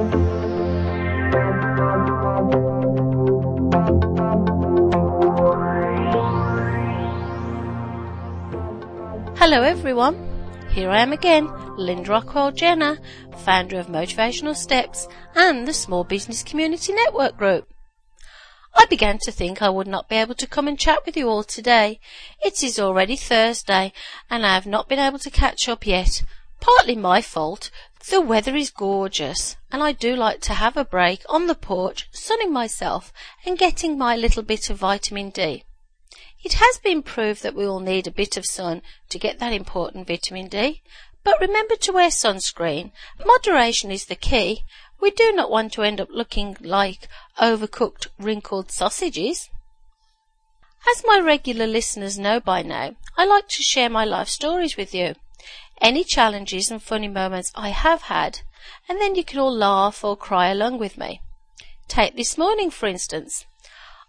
Hello everyone. Here I am again, Linda Rockwell Jenner, founder of Motivational Steps and the Small Business Community Network Group. I began to think I would not be able to come and chat with you all today. It is already Thursday and I have not been able to catch up yet. Partly my fault. The weather is gorgeous and I do like to have a break on the porch, sunning myself and getting my little bit of vitamin D. It has been proved that we all need a bit of sun to get that important vitamin D, but remember to wear sunscreen. Moderation is the key. We do not want to end up looking like overcooked, wrinkled sausages. As my regular listeners know by now, I like to share my life stories with you. Any challenges and funny moments I have had, and then you can all laugh or cry along with me. Take this morning, for instance.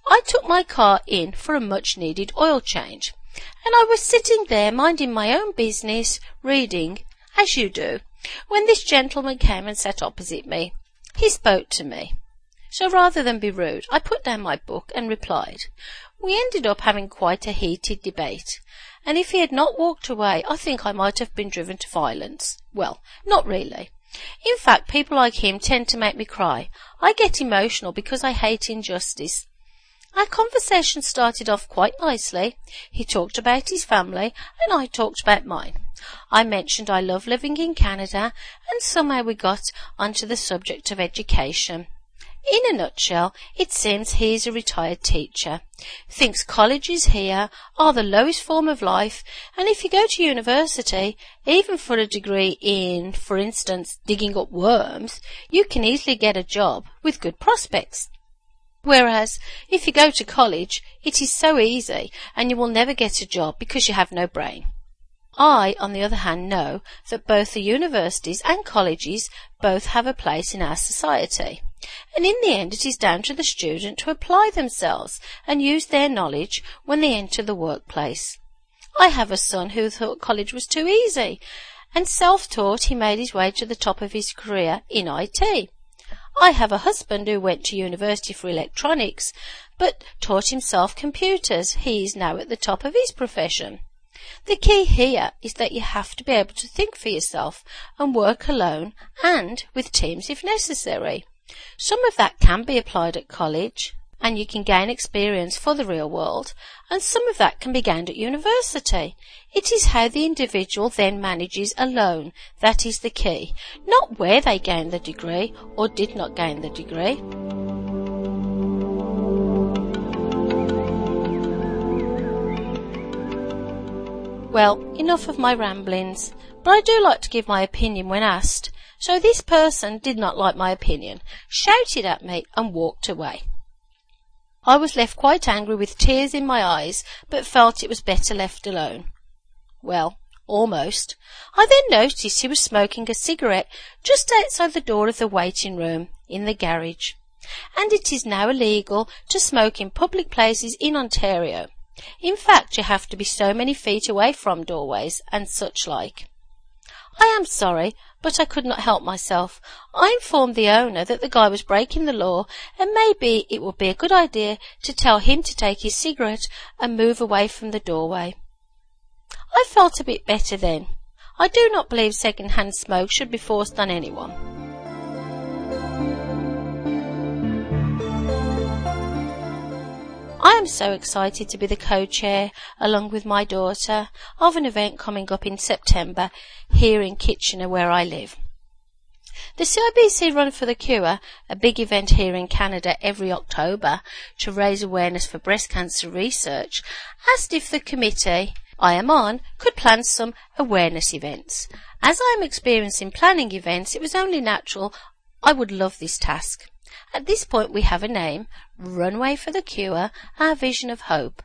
I took my car in for a much needed oil change, and I was sitting there minding my own business, reading, as you do, when this gentleman came and sat opposite me. He spoke to me. So rather than be rude, I put down my book and replied. We ended up having quite a heated debate, and if he had not walked away, I think I might have been driven to violence. Well, not really. In fact, people like him tend to make me cry. I get emotional because I hate injustice. Our conversation started off quite nicely. He talked about his family, and I talked about mine. I mentioned I love living in Canada, and somehow we got onto the subject of education. In a nutshell, it seems he is a retired teacher, thinks colleges here are the lowest form of life, and if you go to university, even for a degree in, for instance, digging up worms, you can easily get a job with good prospects. Whereas, if you go to college, it is so easy and you will never get a job because you have no brain. I, on the other hand, know that both the universities and colleges both have a place in our society. And in the end, it is down to the student to apply themselves and use their knowledge when they enter the workplace. I have a son who thought college was too easy, and self-taught he made his way to the top of his career in IT. I have a husband who went to university for electronics, but taught himself computers. He is now at the top of his profession. The key here is that you have to be able to think for yourself and work alone and with teams if necessary. Some of that can be applied at college and you can gain experience for the real world, and some of that can be gained at university. It is how the individual then manages alone that is the key, not where they gain the degree or did not gain the degree. Well, enough of my ramblings, but I do like to give my opinion when asked. So this person did not like my opinion, shouted at me, and walked away. I was left quite angry with tears in my eyes, but felt it was better left alone. Well, almost. I then noticed he was smoking a cigarette just outside the door of the waiting room in the garage. And it is now illegal to smoke in public places in Ontario. In fact, you have to be so many feet away from doorways and such like. I am sorry, but I could not help myself. I informed the owner that the guy was breaking the law and maybe it would be a good idea to tell him to take his cigarette and move away from the doorway. I felt a bit better then. I do not believe second-hand smoke should be forced on anyone. I am so excited to be the co-chair, along with my daughter, of an event coming up in September here in Kitchener where I live. The CIBC Run for the Cure, a big event here in Canada every October to raise awareness for breast cancer research, asked if the committee I am on could plan some awareness events. As I am experienced in planning events, it was only natural I would love this task. At this point we have a name, Runway for the Cure, our vision of hope,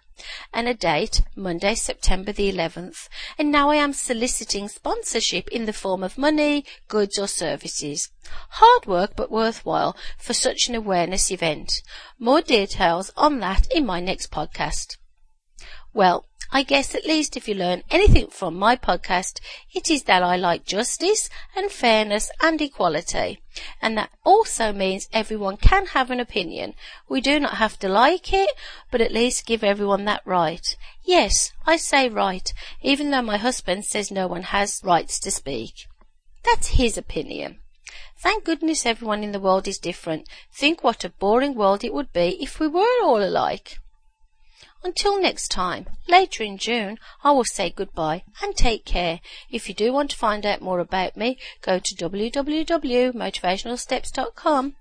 and a date, Monday, September the 11th, and now I am soliciting sponsorship in the form of money, goods or services. Hard work but worthwhile for such an awareness event. More details on that in my next podcast. Well, I guess at least if you learn anything from my podcast, it is that I like justice and fairness and equality. And that also means everyone can have an opinion. We do not have to like it, but at least give everyone that right. Yes, I say right, even though my husband says no one has rights to speak. That's his opinion. Thank goodness everyone in the world is different. Think what a boring world it would be if we were all alike. Until next time, later in June, I will say goodbye and take care. If you do want to find out more about me, go to www.motivationalsteps.com.